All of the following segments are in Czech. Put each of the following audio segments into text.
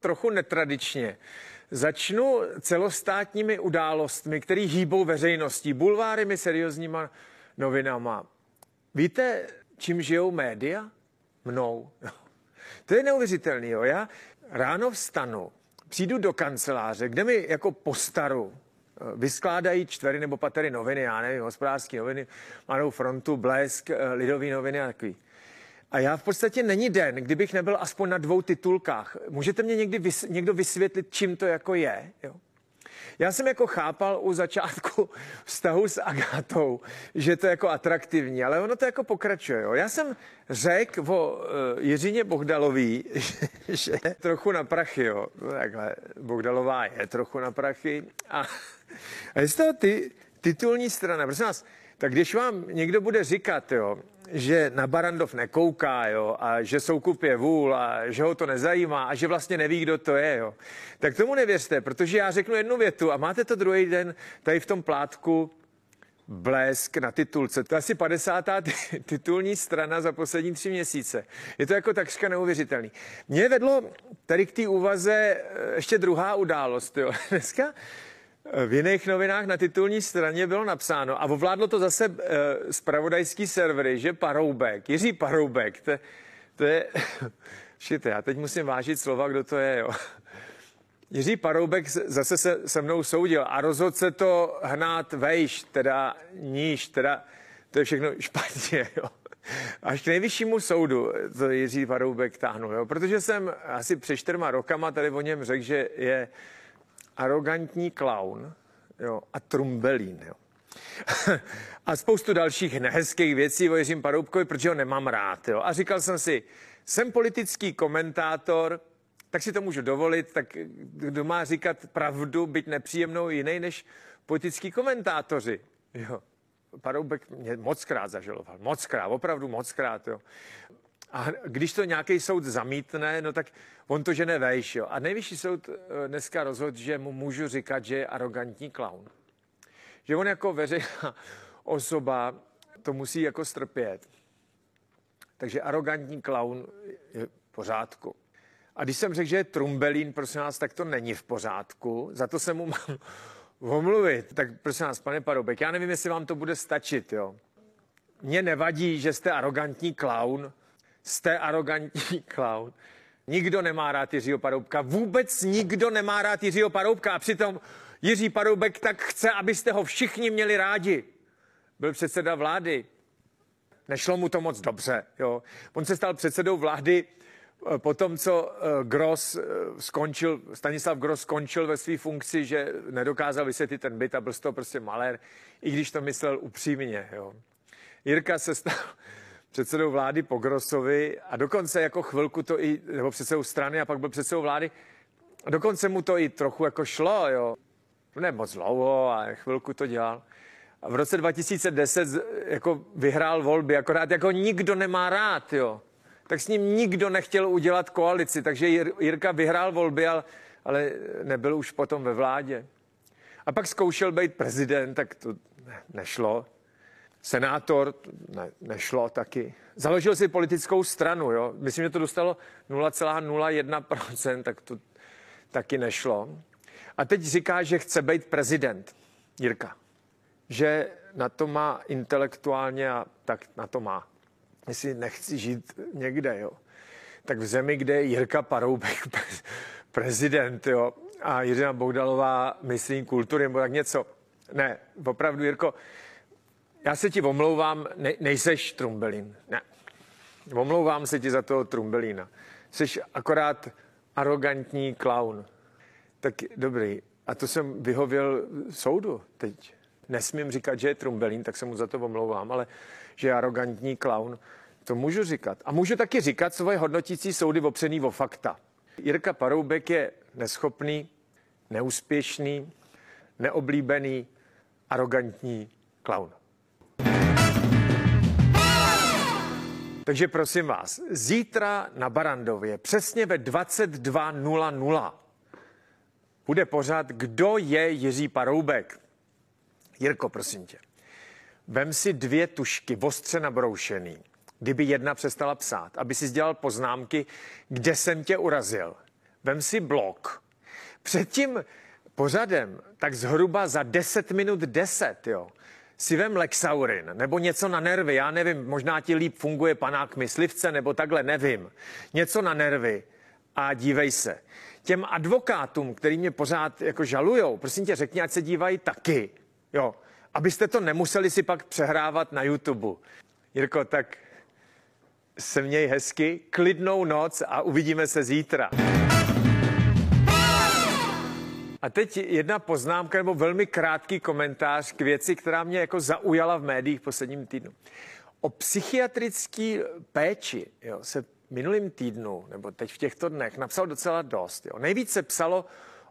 trochu netradičně. Začnu celostátními událostmi, které hýbou veřejností, bulváremi, seriózníma novinama. Víte, čím žijou média? Mnou. To je neuvěřitelný. Jo. Já ráno vstanu, přijdu do kanceláře, kde mi jako postaru eh, vyskládají čtvery nebo patery noviny, já nevím, hospodářské noviny, Mladou frontu, Blesk, eh, Lidový noviny a takový. A já v podstatě není den, kdybych nebyl aspoň na dvou titulkách. Můžete mě někdy vys, někdo vysvětlit, čím to jako je? Jo? Já jsem jako chápal u začátku vztahu s Agatou, že to je jako atraktivní, ale ono to jako pokračuje. Jo. Já jsem řekl o uh, Jiřině Bohdalový, že, že trochu na prachy. Jo. Takhle, Bohdalová je trochu na prachy. A, a je to ty, titulní strana. Prosím vás, tak když vám někdo bude říkat, jo, že na Barandov nekouká, jo, a že soukup je vůl a že ho to nezajímá a že vlastně neví, kdo to je, jo, tak tomu nevěřte, protože já řeknu jednu větu a máte to druhý den tady v tom plátku blesk na titulce. To je asi 50. titulní strana za poslední tři měsíce. Je to jako takřka neuvěřitelný. Mě vedlo tady k té úvaze eh, ještě druhá událost. Jo. Dneska v jiných novinách na titulní straně bylo napsáno a ovládlo to zase uh, spravodajský servery, že Paroubek, Jiří Paroubek, to, to je, šit, já teď musím vážit slova, kdo to je, jo. Jiří Paroubek zase se se mnou soudil a rozhodl se to hnát vejš, teda níž, teda to je všechno špatně, jo. Až k nejvyššímu soudu to Jiří Paroubek táhnul, jo. Protože jsem asi před čtyřma rokama tady o něm řekl, že je arrogantní klaun jo, a trumbelín. Jo. a spoustu dalších nehezkých věcí o Jiřím Paroubkovi, protože ho nemám rád. Jo. A říkal jsem si, jsem politický komentátor, tak si to můžu dovolit, tak kdo má říkat pravdu, být nepříjemnou jiný než politický komentátoři. Jo. Paroubek mě moc krát zažaloval, moc krát, opravdu moc krát. Jo. A když to nějaký soud zamítne, no tak on to žene vejš. Jo. A nejvyšší soud eh, dneska rozhodl, že mu můžu říkat, že je arrogantní klaun. Že on jako veřejná osoba to musí jako strpět. Takže arrogantní klaun je v pořádku. A když jsem řekl, že je trumbelín, prosím vás, tak to není v pořádku. Za to se mu mám omluvit. Tak prosím vás, pane Parobek, já nevím, jestli vám to bude stačit, jo. Mně nevadí, že jste arrogantní klaun, jste arrogantní clown. Nikdo nemá rád Jiřího Paroubka. Vůbec nikdo nemá rád Jiřího Paroubka. A přitom Jiří Paroubek tak chce, abyste ho všichni měli rádi. Byl předseda vlády. Nešlo mu to moc dobře. Jo. On se stal předsedou vlády eh, po tom, co eh, Gross eh, skončil, Stanislav Gross skončil ve své funkci, že nedokázal vysvětlit ten byt a byl z toho prostě malér, i když to myslel upřímně. Jo. Jirka se stal předsedou vlády Pogrosovi a dokonce jako chvilku to i, nebo předsedou strany a pak byl předsedou vlády, dokonce mu to i trochu jako šlo, jo. Ne moc dlouho a chvilku to dělal. A v roce 2010 jako vyhrál volby, akorát jako nikdo nemá rád, jo. Tak s ním nikdo nechtěl udělat koalici, takže Jirka vyhrál volby, ale, ale nebyl už potom ve vládě. A pak zkoušel být prezident, tak to nešlo senátor, ne, nešlo taky. Založil si politickou stranu, jo. Myslím, že to dostalo 0,01%, tak to taky nešlo. A teď říká, že chce být prezident. Jirka. Že na to má intelektuálně a tak na to má. Jestli nechci žít někde, jo. Tak v zemi, kde je Jirka Paroubek prezident, jo, a Jiřina Bogdalová myslím kultury nebo tak něco. Ne, opravdu, Jirko, já se ti omlouvám, ne, nejseš Trumbelín. Ne. Omlouvám se ti za toho Trumbelína. Jsi akorát arrogantní klaun. Tak dobrý. A to jsem vyhověl soudu teď. Nesmím říkat, že je Trumbelín, tak se mu za to omlouvám, ale že je arrogantní klaun, to můžu říkat. A můžu taky říkat svoje hodnotící soudy opřený o fakta. Jirka Paroubek je neschopný, neúspěšný, neoblíbený, arrogantní klaun. Takže prosím vás, zítra na Barandově přesně ve 22.00 bude pořád, kdo je Jiří Paroubek. Jirko, prosím tě, vem si dvě tušky ostře nabroušený, kdyby jedna přestala psát, aby si dělal poznámky, kde jsem tě urazil. vem si blok. Před tím pořadem, tak zhruba za 10 minut 10, jo, si vem Lexaurin nebo něco na nervy, já nevím, možná ti líp funguje panák myslivce nebo takhle, nevím. Něco na nervy a dívej se. Těm advokátům, který mě pořád jako žalujou, prosím tě, řekni, ať se dívají taky, jo, abyste to nemuseli si pak přehrávat na YouTube. Jirko, tak se měj hezky, klidnou noc a uvidíme se zítra. A teď jedna poznámka nebo velmi krátký komentář k věci, která mě jako zaujala v médiích v posledním týdnu. O psychiatrický péči jo, se minulým týdnu, nebo teď v těchto dnech, napsal docela dost. Jo. Nejvíce psalo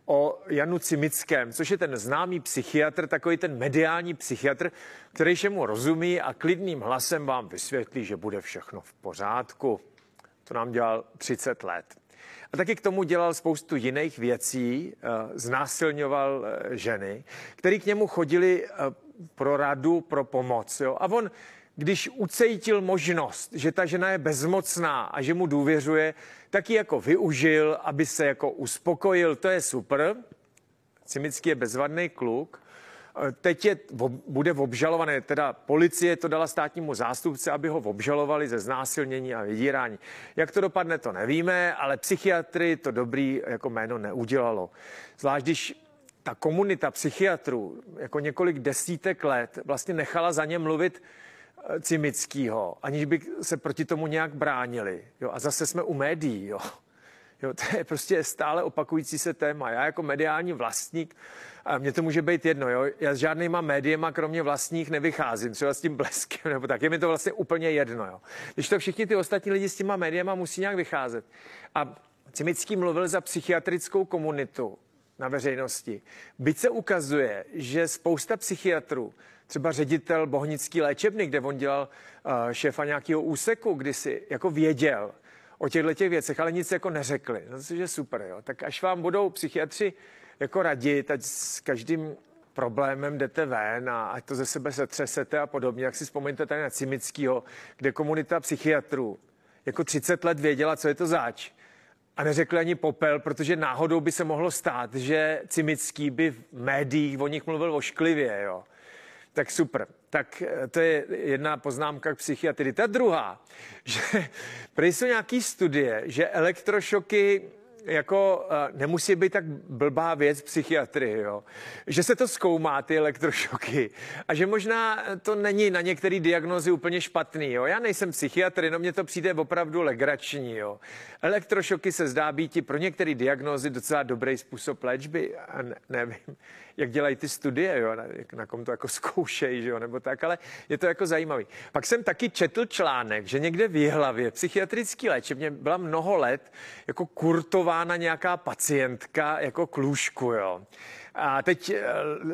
o Janu Cimickém, což je ten známý psychiatr, takový ten mediální psychiatr, který mu rozumí a klidným hlasem vám vysvětlí, že bude všechno v pořádku. To nám dělal 30 let. A taky k tomu dělal spoustu jiných věcí, eh, znásilňoval eh, ženy, které k němu chodili eh, pro radu, pro pomoc. Jo? A on, když ucejtil možnost, že ta žena je bezmocná a že mu důvěřuje, tak ji jako využil, aby se jako uspokojil. To je super. Cimický je bezvadný kluk. Teď je, bude obžalované, teda policie to dala státnímu zástupci, aby ho obžalovali ze znásilnění a vydírání. Jak to dopadne, to nevíme, ale psychiatry to dobrý jako jméno neudělalo. Zvlášť když ta komunita psychiatrů jako několik desítek let vlastně nechala za ně mluvit eh, Cimickýho, aniž by se proti tomu nějak bránili. Jo, a zase jsme u médií. Jo. Jo, to je prostě stále opakující se téma. Já jako mediální vlastník, a mně to může být jedno, jo? já s žádnýma médiema, kromě vlastních, nevycházím, třeba s tím bleskem, nebo tak, je mi to vlastně úplně jedno. Jo? Když to všichni ty ostatní lidi s těma médiema musí nějak vycházet. A Cimický mluvil za psychiatrickou komunitu na veřejnosti. Byť se ukazuje, že spousta psychiatrů, třeba ředitel Bohnický léčebny, kde on dělal uh, šéfa nějakého úseku, kdy si jako věděl, o těchto těch věcech, ale nic jako neřekli. No, což je super, jo. Tak až vám budou psychiatři jako radit, ať s každým problémem jdete ven a ať to ze sebe setřesete a podobně, jak si vzpomeňte tady na Cimickýho, kde komunita psychiatrů jako 30 let věděla, co je to zač. A neřekli ani popel, protože náhodou by se mohlo stát, že Cimický by v médiích o nich mluvil ošklivě, jo. Tak super. Tak eh, to je jedna poznámka k psychiatrii. Ta druhá, že prý jsou nějaký studie, že elektrošoky jako uh, nemusí být tak blbá věc psychiatrie, jo. Že se to zkoumá, ty elektrošoky. A že možná to není na některé diagnozy úplně špatný, jo. Já nejsem psychiatr, jenom mně to přijde opravdu legrační, jo. Elektrošoky se zdá být pro některé diagnozy docela dobrý způsob léčby. A ne, nevím, jak dělají ty studie, jo, na, na kom to jako zkoušejí, jo, nebo tak, ale je to jako zajímavý. Pak jsem taky četl článek, že někde v Jihlavě psychiatrický léčebně byla mnoho let jako kurtována nějaká pacientka jako klůžku, jo. A teď eh,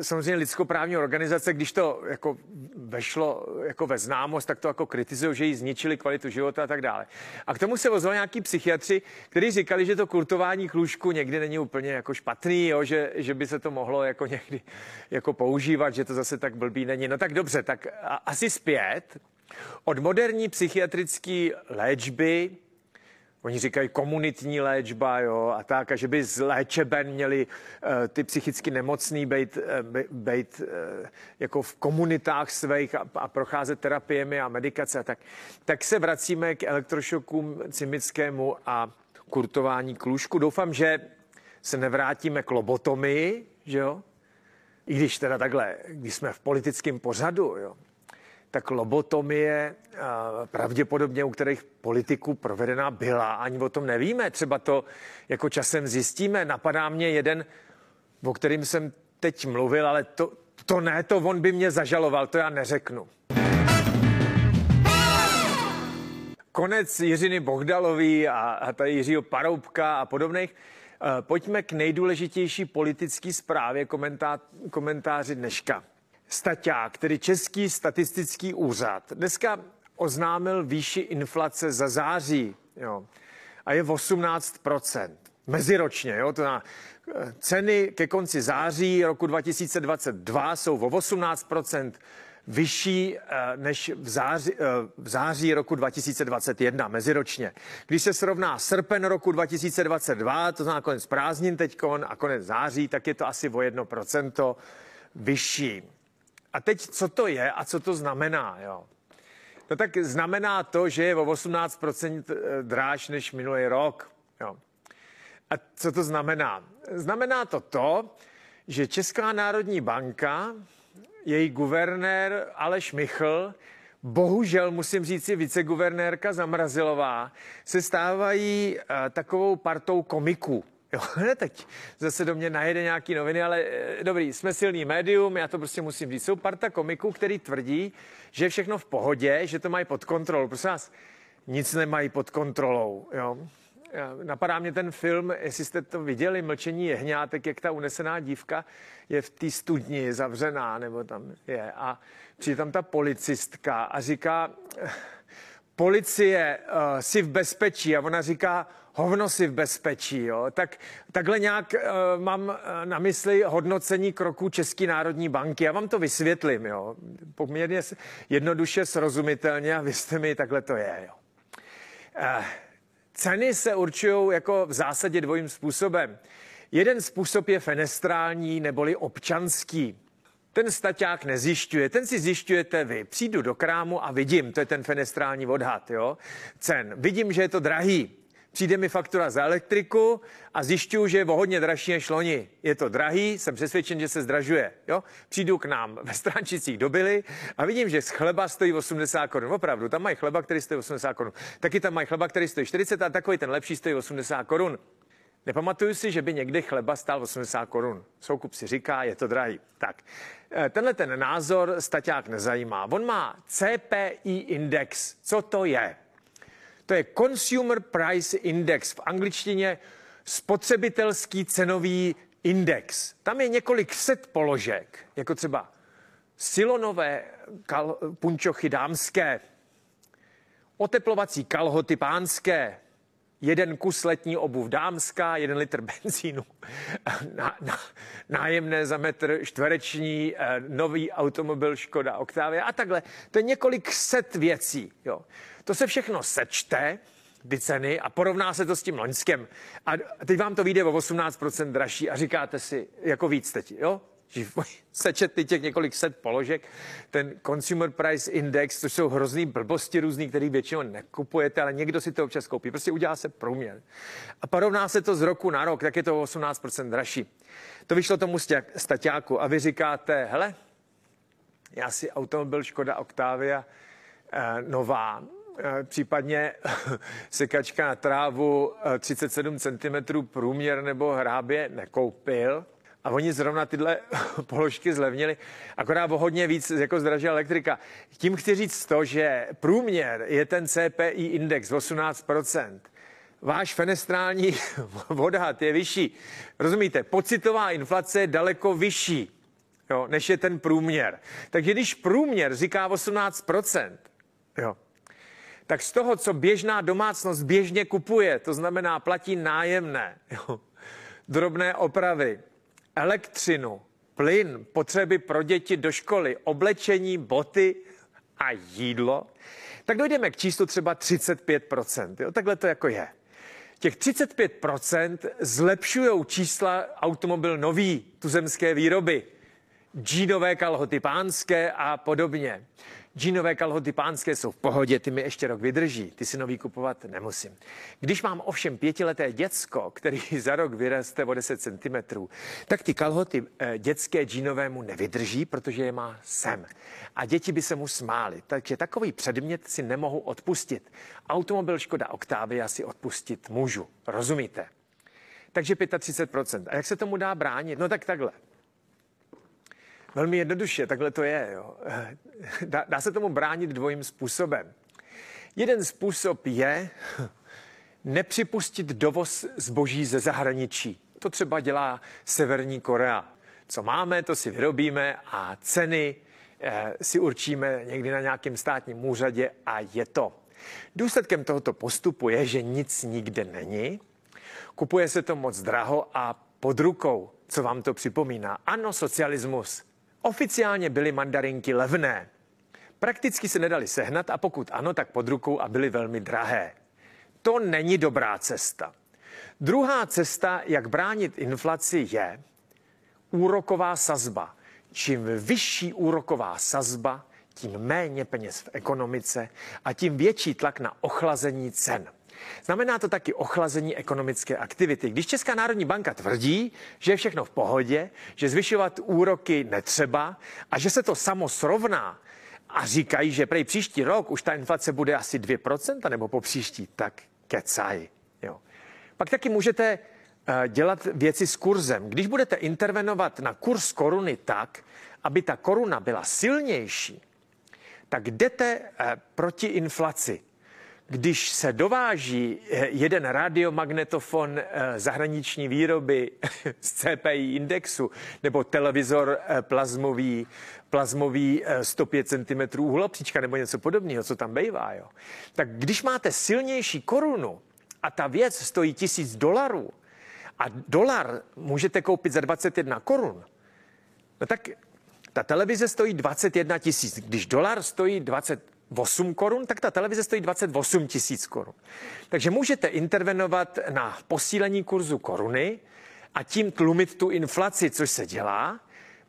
samozřejmě lidskoprávní organizace, když to jako vešlo jako ve známost, tak to jako kritizují, že jí zničili kvalitu života a tak dále. A k tomu se ozvali nějaký psychiatři, kteří říkali, že to kurtování klůžku někdy není úplně jako špatný, jo, že, že by se to mohlo jako někdy jako používat, že to zase tak blbý není. No tak dobře, tak asi zpět. Od moderní psychiatrické léčby Oni říkají komunitní léčba, jo, a tak, a že by z léčeben měli uh, ty psychicky nemocný být, uh, být uh, jako v komunitách svých a, a procházet terapiemi a medikace a tak. Tak se vracíme k elektrošokům cimickému a kurtování klůžku. Doufám, že se nevrátíme k lobotomii, že jo? I když teda takhle, když jsme v politickém pořadu, jo, tak lobotomie pravděpodobně u kterých politiků provedená byla. Ani o tom nevíme. Třeba to jako časem zjistíme. Napadá mě jeden, o kterým jsem teď mluvil, ale to, to ne, to on by mě zažaloval, to já neřeknu. Konec Jiřiny Bohdalový a, a tady Jiřího Paroubka a podobných. Pojďme k nejdůležitější politické zprávě komentá, komentáři dneška. Staťák, tedy Český statistický úřad, dneska oznámil výši inflace za září jo, a je 18% meziročně. Jo, to na, ceny ke konci září roku 2022 jsou o 18% vyšší než v září, v září roku 2021, meziročně. Když se srovná srpen roku 2022, to znamená konec prázdnin teďkon a konec září, tak je to asi o 1% vyšší. A teď, co to je a co to znamená? Jo? No tak znamená to, že je o 18% dráž než minulý rok. Jo. A co to znamená? Znamená to to, že Česká národní banka, její guvernér Aleš Michl, bohužel musím říct si viceguvernérka Zamrazilová, se stávají uh, takovou partou komiků. Jo, ne teď zase do mě najede nějaký noviny, ale e, dobrý, jsme silný médium, já to prostě musím říct. Jsou parta komiků, který tvrdí, že je všechno v pohodě, že to mají pod kontrolou. Prosím vás, nic nemají pod kontrolou. Jo. Napadá mě ten film, jestli jste to viděli, Mlčení jehňátek, jak ta unesená dívka je v té studni zavřená, nebo tam je. A přijde tam ta policistka a říká, policie uh, si v bezpečí. A ona říká, hovno si v bezpečí. Jo? Tak, takhle nějak uh, mám uh, na mysli hodnocení kroků České národní banky. Já vám to vysvětlím. Jo? Poměrně jednoduše, srozumitelně a věřte mi, takhle to je. Jo? Uh, Ceny se určují jako v zásadě dvojím způsobem. Jeden způsob je fenestrální neboli občanský. Ten staťák nezjišťuje, ten si zjišťujete vy. Přijdu do krámu a vidím, to je ten fenestrální odhad, jo, cen. Vidím, že je to drahý přijde mi faktura za elektriku a zjišťuju, že je o hodně dražší než loni. Je to drahý, jsem přesvědčen, že se zdražuje. Jo? Přijdu k nám ve Stránčicích do Byly a vidím, že z chleba stojí 80 korun. Opravdu, tam mají chleba, který stojí 80 korun. Taky tam mají chleba, který stojí 40 a takový ten lepší stojí 80 korun. Nepamatuju si, že by někdy chleba stál 80 korun. Soukup si říká, je to drahý. Tak, eh, tenhle ten názor staťák nezajímá. On má CPI index. Co to je? To je Consumer Price Index, v angličtině spotřebitelský cenový index. Tam je několik set položek, jako třeba silonové kal- punčochy dámské, oteplovací kalhoty pánské, jeden kus letní obuv dámská, jeden litr benzínu, na, na, nájemné za metr čtvereční, eh, nový automobil Škoda Octavia a takhle. To je několik set věcí. Jo. To se všechno sečte, ty ceny a porovná se to s tím loňskem. A teď vám to vyjde o 18% dražší a říkáte si, jako víc teď, jo? Sečet ty těch několik set položek, ten Consumer Price Index, to jsou hrozný blbosti různý, který většinou nekupujete, ale někdo si to občas koupí. Prostě udělá se průměr. A porovná se to z roku na rok, tak je to 18% dražší. To vyšlo tomu staťáku a vy říkáte, hele, já si automobil Škoda Octavia eh, nová případně sekačka na trávu 37 eh, cm průměr nebo hrábě nekoupil. A oni zrovna tyhle položky zlevnili, akorát o hodně víc jako zdražila elektrika. Tím chci říct to, že průměr je ten CPI index 18%. Váš fenestrální odhad je vyšší. Rozumíte? Pocitová inflace je daleko vyšší, jo, než je ten průměr. Takže když průměr říká 18%, jo, tak z toho, co běžná domácnost běžně kupuje, to znamená platí nájemné, jo, drobné opravy, elektřinu, plyn, potřeby pro děti do školy, oblečení, boty a jídlo, tak dojdeme k číslu třeba 35%. Jo? Takhle to jako je. Těch 35% zlepšují čísla automobil nový, tuzemské výroby, džínové kalhoty pánské a podobně. Džínové kalhoty pánské jsou v pohodě, ty mi ještě rok vydrží, ty si nový kupovat nemusím. Když mám ovšem pětileté děcko, který za rok vyroste o 10 cm, tak ty kalhoty eh, dětské džínovému nevydrží, protože je má sem. A děti by se mu smály. Takže takový předmět si nemohu odpustit. Automobil Škoda Octavia si odpustit můžu. Rozumíte? Takže 35%. A jak se tomu dá bránit? No tak takhle. Velmi jednoduše, takhle to je. Jo. Dá, dá se tomu bránit dvojím způsobem. Jeden způsob je nepřipustit dovoz zboží ze zahraničí. To třeba dělá Severní Korea. Co máme, to si vyrobíme a ceny eh, si určíme někdy na nějakém státním úřadě a je to. Důsledkem tohoto postupu je, že nic nikde není, kupuje se to moc draho a pod rukou. Co vám to připomíná? Ano, socialismus. Oficiálně byly mandarinky levné. Prakticky se nedali sehnat a pokud ano, tak pod rukou a byly velmi drahé. To není dobrá cesta. Druhá cesta, jak bránit inflaci, je úroková sazba. Čím vyšší úroková sazba, tím méně peněz v ekonomice a tím větší tlak na ochlazení cen. Znamená to taky ochlazení ekonomické aktivity. Když Česká národní banka tvrdí, že je všechno v pohodě, že zvyšovat úroky netřeba a že se to samo srovná a říkají, že prej příští rok už ta inflace bude asi 2% nebo po příští, tak kecaj. Jo. Pak taky můžete eh, dělat věci s kurzem. Když budete intervenovat na kurz koruny tak, aby ta koruna byla silnější, tak jdete eh, proti inflaci. Když se dováží eh, jeden radiomagnetofon zahraniční výroby z CPI indexu nebo televizor plazmový, plazmový 105 cm uhlopříčka nebo něco podobného, co tam bývá, jo, tak když máte silnější korunu, a ta věc stojí tisíc dolarů a dolar můžete koupit za 21 korun, no tak ta televize stojí 21 tisíc. Když dolar stojí 28 korun, tak ta televize stojí 28 tisíc korun. Takže můžete intervenovat na posílení kurzu koruny a tím tlumit tu inflaci, což se dělá.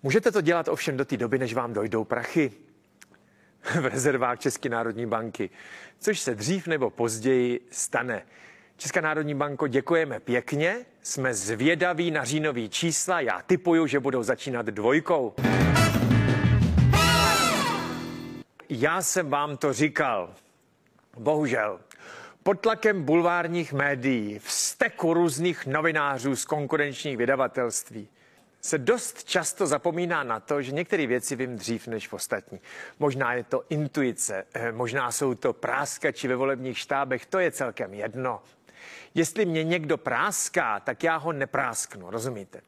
Můžete to dělat ovšem do té doby, než vám dojdou prachy v rezervách České národní banky, což se dřív nebo později stane. Česká národní banko, děkujeme pěkně. Jsme zvědaví na říjnový čísla. Já typuju, že budou začínat dvojkou. Já jsem vám to říkal. Bohužel. Pod tlakem bulvárních médií, v steku různých novinářů z konkurenčních vydavatelství se dost často zapomíná na to, že některé věci vím dřív než ostatní. Možná je to intuice, eh, možná jsou to práskači ve volebních štábech, to je celkem jedno. Jestli mě někdo práská, tak já ho neprásknu, rozumíte?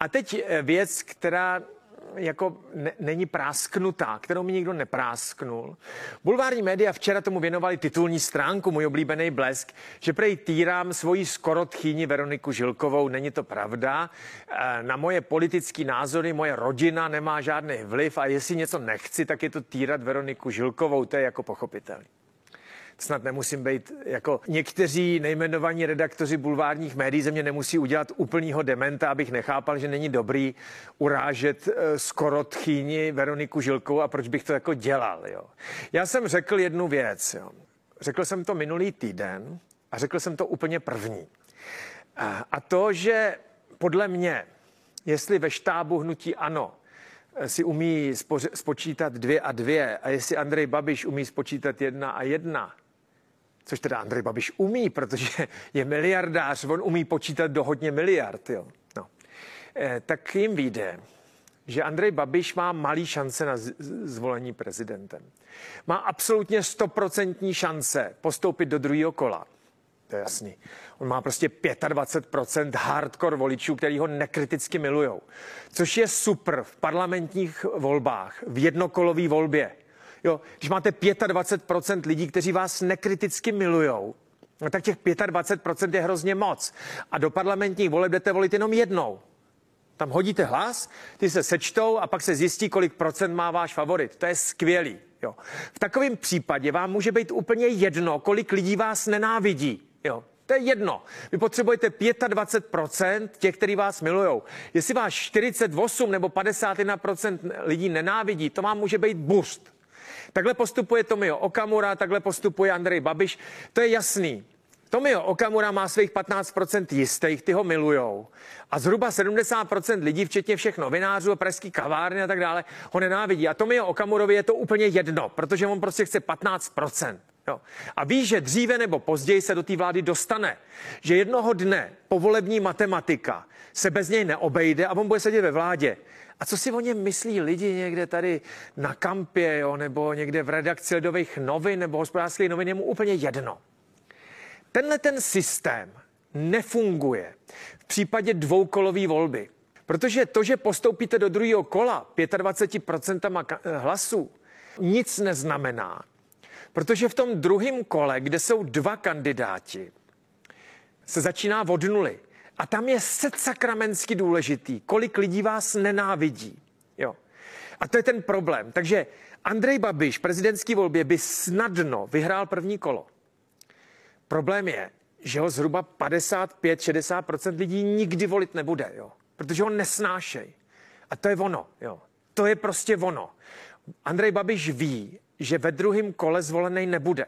A teď eh, věc, která jako ne, není prásknutá, kterou mi nikdo neprásknul. Bulvární média včera tomu věnovali titulní stránku, můj oblíbený blesk, že prej týrám svoji skoro tchýni Veroniku Žilkovou. Není to pravda. Eh, na moje politické názory moje rodina nemá žádný vliv a jestli něco nechci, tak je to týrat Veroniku Žilkovou, to je jako pochopitelné snad nemusím být jako někteří nejmenovaní redaktoři bulvárních médií ze mě nemusí udělat úplnýho dementa, abych nechápal, že není dobrý urážet eh, skoro tchýni Veroniku Žilkou a proč bych to jako dělal. Jo. Já jsem řekl jednu věc. Jo. Řekl jsem to minulý týden a řekl jsem to úplně první. A to, že podle mě, jestli ve štábu hnutí ano, eh, si umí spočítat dvě a dvě a jestli Andrej Babiš umí spočítat jedna a jedna, což teda Andrej Babiš umí, protože je miliardář, on umí počítat do hodně miliard, jo. No. E, tak jim vyjde, že Andrej Babiš má malý šance na zvolení prezidentem. Má absolutně stoprocentní šance postoupit do druhého kola. To je jasný. On má prostě 25% hardcore voličů, který ho nekriticky milujou. Což je super v parlamentních volbách, v jednokolové volbě. Jo, když máte 25% lidí, kteří vás nekriticky milujou, no tak těch 25% je hrozně moc. A do parlamentních voleb jdete volit jenom jednou. Tam hodíte hlas, ty se sečtou a pak se zjistí, kolik procent má váš favorit. To je skvělý. Jo. V takovém případě vám může být úplně jedno, kolik lidí vás nenávidí. Jo. To je jedno. Vy potřebujete 25% těch, kteří vás milují. Jestli vás 48 nebo 51% lidí nenávidí, to vám může být boost. Takhle postupuje Tomio Okamura, takhle postupuje Andrej Babiš. To je jasný. Tomio Okamura má svých 15% jistých, ty ho milujou. A zhruba 70% lidí, včetně všech novinářů a pražský kavárny a tak dále, ho nenávidí. A Tomio Okamurovi je to úplně jedno, protože on prostě chce 15%. Jo. A ví, že dříve nebo později se do té vlády dostane, že jednoho dne povolební matematika se bez něj neobejde a on bude sedět ve vládě. A co si o něm myslí lidi někde tady na kampě, jo, nebo někde v redakci ledových novin nebo hospodářských novin, je mu úplně jedno. Tenhle ten systém nefunguje v případě dvoukolové volby. Protože to, že postoupíte do druhého kola 25% hlasů, nic neznamená. Protože v tom druhém kole, kde jsou dva kandidáti, se začíná od nuly. A tam je sakramentsky důležitý, kolik lidí vás nenávidí. Jo. A to je ten problém. Takže Andrej Babiš prezidentský volbě by snadno vyhrál první kolo. Problém je, že ho zhruba 55-60% lidí nikdy volit nebude, jo? protože ho nesnášej. A to je ono. Jo? To je prostě ono. Andrej Babiš ví, že ve druhém kole zvolený nebude.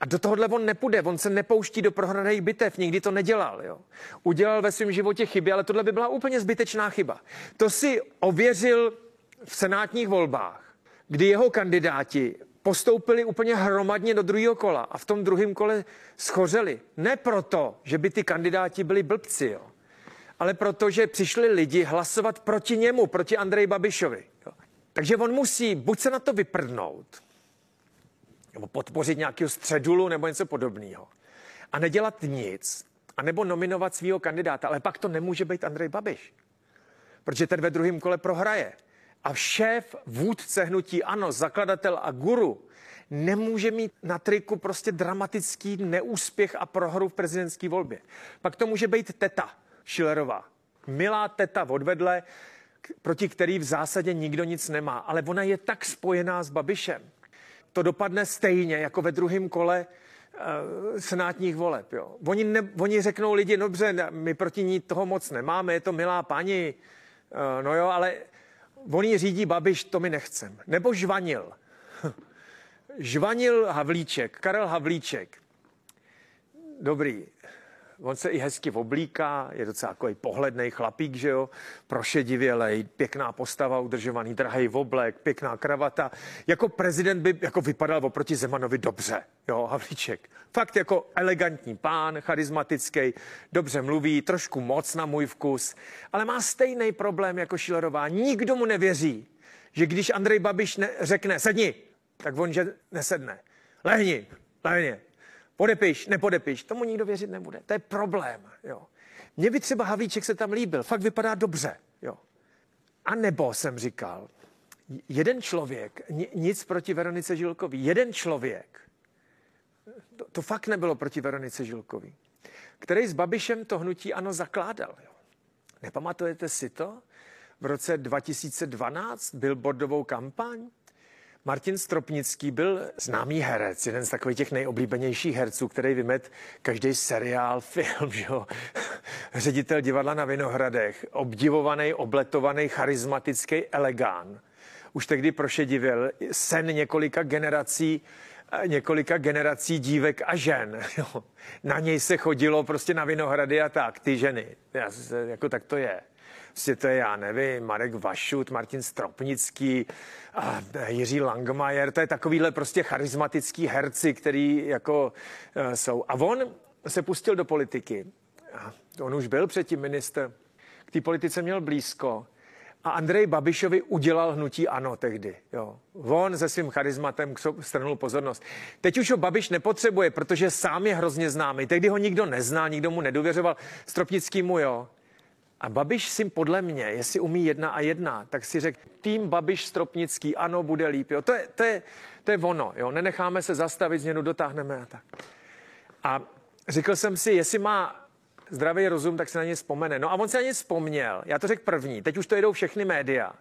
A do tohohle on nepůjde, on se nepouští do prohraných bitev, nikdy to nedělal. Jo. Udělal ve svém životě chyby, ale tohle by byla úplně zbytečná chyba. To si ověřil v senátních volbách, kdy jeho kandidáti postoupili úplně hromadně do druhého kola a v tom druhém kole schořeli. Ne proto, že by ty kandidáti byli blbci, jo, ale proto, že přišli lidi hlasovat proti němu, proti Andreji Babišovi. Jo. Takže on musí buď se na to vyprdnout, nebo podpořit nějakého středulu nebo něco podobného. A nedělat nic, anebo nominovat svého kandidáta. Ale pak to nemůže být Andrej Babiš, protože ten ve druhém kole prohraje. A šéf, vůdce hnutí ANO, zakladatel a guru, nemůže mít na triku prostě dramatický neúspěch a prohru v prezidentské volbě. Pak to může být teta Šilerová. Milá teta odvedle, proti který v zásadě nikdo nic nemá. Ale ona je tak spojená s Babišem, to dopadne stejně jako ve druhém kole uh, senátních voleb. Jo. Oni, ne, oni řeknou lidi, dobře, my proti ní toho moc nemáme, je to milá paní, uh, no jo, ale on ji řídí Babiš, to mi nechcem. Nebo Žvanil. Žvanil Havlíček, Karel Havlíček. Dobrý, on se i hezky oblíká, je docela takový pohledný chlapík, že jo, prošedivělej, pěkná postava, udržovaný drahý oblek, pěkná kravata. Jako prezident by jako vypadal oproti Zemanovi dobře, jo, Havlíček. Fakt jako elegantní pán, charismatický, dobře mluví, trošku moc na můj vkus, ale má stejný problém jako Šilerová. Nikdo mu nevěří, že když Andrej Babiš ne, řekne sedni, tak on že nesedne. Lehni, lehni, Podepiš, nepodepiš, tomu nikdo věřit nebude. To je problém. Jo. Mně by třeba Havlíček se tam líbil, fakt vypadá dobře. Jo. A nebo jsem říkal, jeden člověk, nic proti Veronice Žilkový, jeden člověk, to, to fakt nebylo proti Veronice Žilkový, který s Babišem to hnutí ano zakládal. Jo. Nepamatujete si to? V roce 2012 byl bordovou kampaň, Martin Stropnický byl známý herec, jeden z takových těch nejoblíbenějších herců, který vymet každý seriál, film, že jo? ředitel divadla na Vinohradech, obdivovaný, obletovaný, charismatický elegán. Už tehdy prošedivěl sen několika generací několika generací dívek a žen. Jo. Na něj se chodilo prostě na Vinohrady a tak, ty ženy. Já, jako tak to je. Prostě to je, já nevím, Marek Vašut, Martin Stropnický, a Jiří Langmajer, to je takovýhle prostě charismatický herci, který jako uh, jsou. A on se pustil do politiky. A on už byl předtím minister. K té politice měl blízko. A Andrej Babišovi udělal hnutí ano tehdy. Jo. On se svým charizmatem strnul pozornost. Teď už ho Babiš nepotřebuje, protože sám je hrozně známý. Tehdy ho nikdo nezná, nikdo mu nedůvěřoval. Stropnickýmu jo. A Babiš si podle mě, jestli umí jedna a jedna, tak si řekl, tým Babiš Stropnický, ano, bude líp. Jo. To, je, to, je, to je ono. Jo. Nenecháme se zastavit, změnu dotáhneme a tak. A řekl jsem si, jestli má zdravý rozum, tak se na ně vzpomene. No a on se na ně vzpomněl. Já to řekl první. Teď už to jedou všechny média.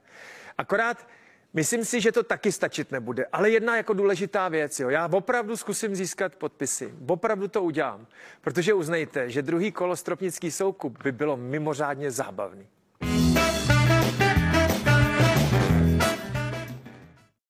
Akorát Myslím si, že to taky stačit nebude. Ale jedna jako důležitá věc, jo. Já opravdu zkusím získat podpisy. Opravdu to udělám. Protože uznejte, že druhý kolo Stropnický soukup by bylo mimořádně zábavný.